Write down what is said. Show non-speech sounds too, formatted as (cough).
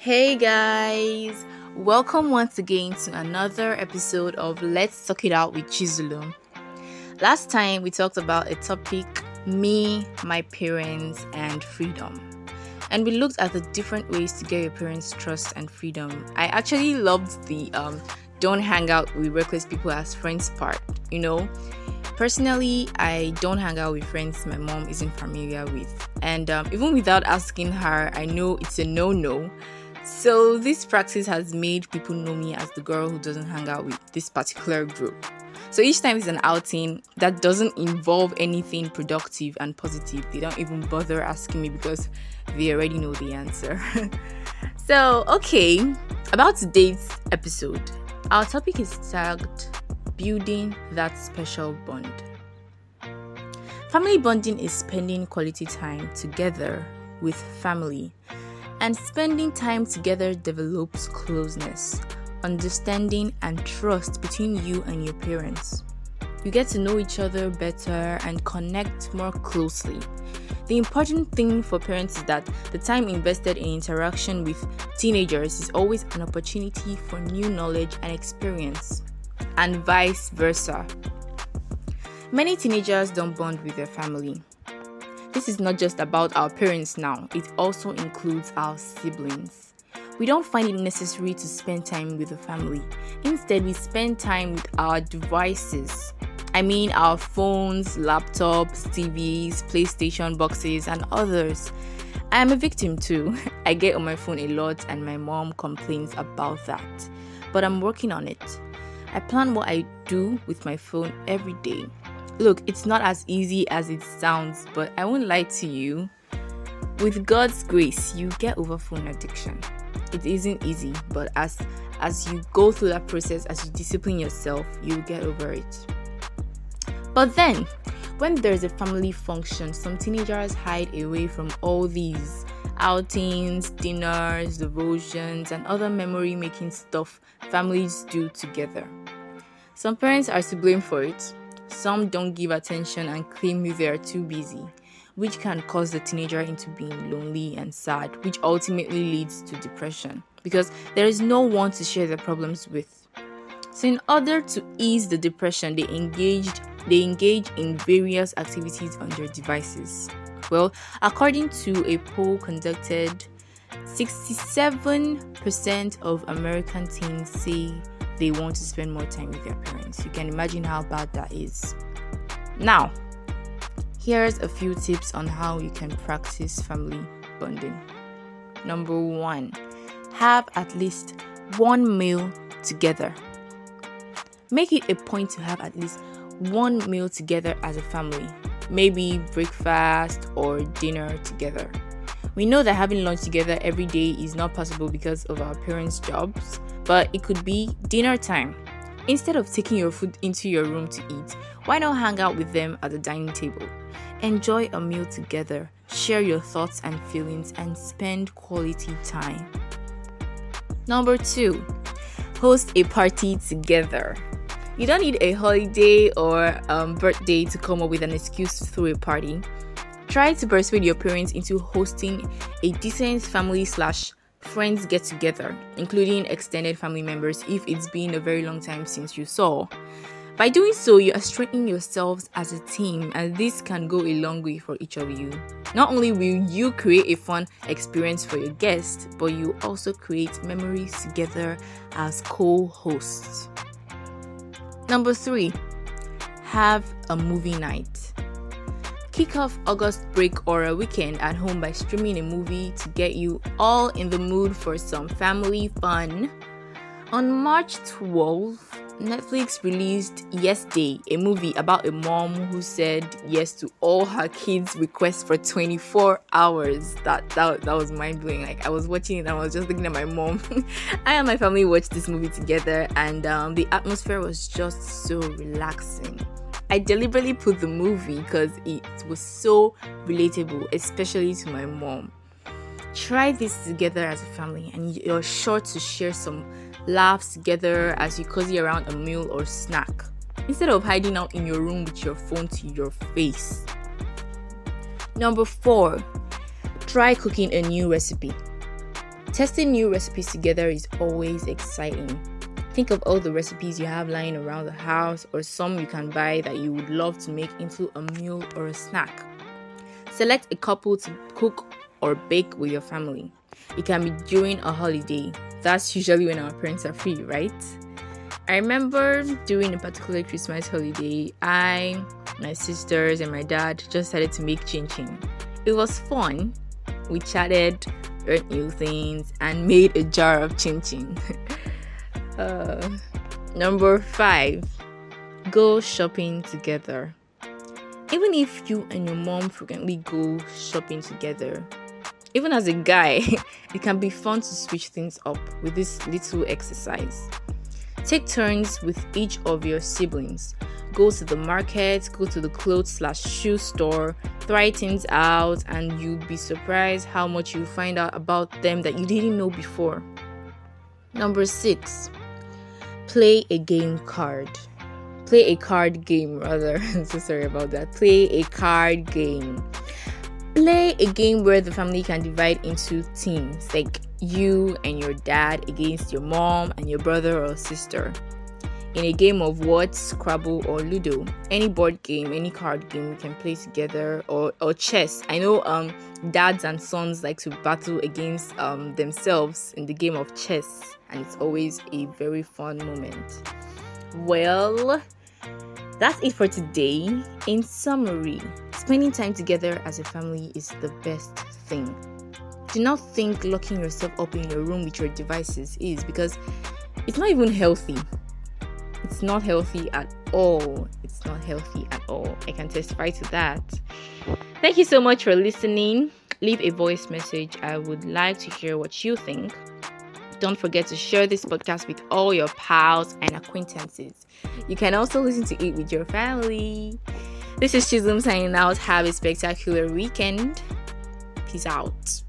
Hey guys, welcome once again to another episode of Let's Talk It Out with Chizulu. Last time we talked about a topic me, my parents, and freedom. And we looked at the different ways to get your parents' trust and freedom. I actually loved the um, don't hang out with reckless people as friends part, you know. Personally, I don't hang out with friends my mom isn't familiar with. And um, even without asking her, I know it's a no no so, this practice has made people know me as the girl who doesn't hang out with this particular group. So, each time it's an outing that doesn't involve anything productive and positive, they don't even bother asking me because they already know the answer. (laughs) so, okay, about today's episode, our topic is tagged Building That Special Bond. Family bonding is spending quality time together with family and spending time together develops closeness, understanding, and trust between you and your parents. You get to know each other better and connect more closely. The important thing for parents is that the time invested in interaction with teenagers is always an opportunity for new knowledge and experience, and vice versa. Many teenagers don't bond with their family, this is not just about our parents now, it also includes our siblings. We don't find it necessary to spend time with the family. Instead, we spend time with our devices. I mean, our phones, laptops, TVs, PlayStation boxes, and others. I am a victim too. (laughs) I get on my phone a lot, and my mom complains about that. But I'm working on it. I plan what I do with my phone every day. Look, it's not as easy as it sounds, but I won't lie to you. With God's grace, you get over phone addiction. It isn't easy, but as as you go through that process, as you discipline yourself, you'll get over it. But then, when there's a family function, some teenagers hide away from all these outings, dinners, devotions, and other memory making stuff families do together. Some parents are to blame for it, some don't give attention and claim they are too busy, which can cause the teenager into being lonely and sad, which ultimately leads to depression because there is no one to share their problems with. So in order to ease the depression, they engaged they engage in various activities on their devices. Well, according to a poll conducted, 67% of American teens say they want to spend more time with their parents. You can imagine how bad that is. Now, here's a few tips on how you can practice family bonding. Number one, have at least one meal together. Make it a point to have at least one meal together as a family, maybe breakfast or dinner together. We know that having lunch together every day is not possible because of our parents' jobs, but it could be dinner time. Instead of taking your food into your room to eat, why not hang out with them at the dining table? Enjoy a meal together, share your thoughts and feelings, and spend quality time. Number two, host a party together. You don't need a holiday or um, birthday to come up with an excuse throw a party. Try to persuade your parents into hosting a decent family slash friends get together, including extended family members if it's been a very long time since you saw. By doing so, you are strengthening yourselves as a team, and this can go a long way for each of you. Not only will you create a fun experience for your guests, but you also create memories together as co hosts. Number three, have a movie night. Kick off August break or a weekend at home by streaming a movie to get you all in the mood for some family fun. On March 12th, Netflix released Yes Day, a movie about a mom who said yes to all her kids' requests for 24 hours. That that, that was mind blowing. Like I was watching it and I was just looking at my mom. (laughs) I and my family watched this movie together, and um, the atmosphere was just so relaxing. I deliberately put the movie because it was so relatable, especially to my mom. Try this together as a family, and you're sure to share some laughs together as you cozy around a meal or snack instead of hiding out in your room with your phone to your face. Number four, try cooking a new recipe. Testing new recipes together is always exciting. Think of all the recipes you have lying around the house or some you can buy that you would love to make into a meal or a snack. Select a couple to cook or bake with your family. It can be during a holiday. That's usually when our parents are free, right? I remember during a particular Christmas holiday, I, my sisters, and my dad just decided to make chin chin. It was fun. We chatted, learned new things, and made a jar of chin chin. (laughs) uh, number five, go shopping together. Even if you and your mom frequently go shopping together, even as a guy, (laughs) it can be fun to switch things up with this little exercise. Take turns with each of your siblings. Go to the market, go to the clothes slash shoe store, try things out, and you'll be surprised how much you find out about them that you didn't know before. Number six, play a game card. Play a card game, rather. (laughs) I'm so sorry about that. Play a card game play a game where the family can divide into teams, like you and your dad against your mom and your brother or sister. In a game of what, Scrabble or Ludo, any board game, any card game we can play together, or, or chess. I know um, dads and sons like to battle against um, themselves in the game of chess, and it's always a very fun moment. Well, that's it for today. In summary, spending time together as a family is the best thing. Do not think locking yourself up in your room with your devices is because it's not even healthy. It's not healthy at all. It's not healthy at all. I can testify to that. Thank you so much for listening. Leave a voice message. I would like to hear what you think. Don't forget to share this podcast with all your pals and acquaintances. You can also listen to it with your family. This is Chisholm signing out. Have a spectacular weekend. Peace out.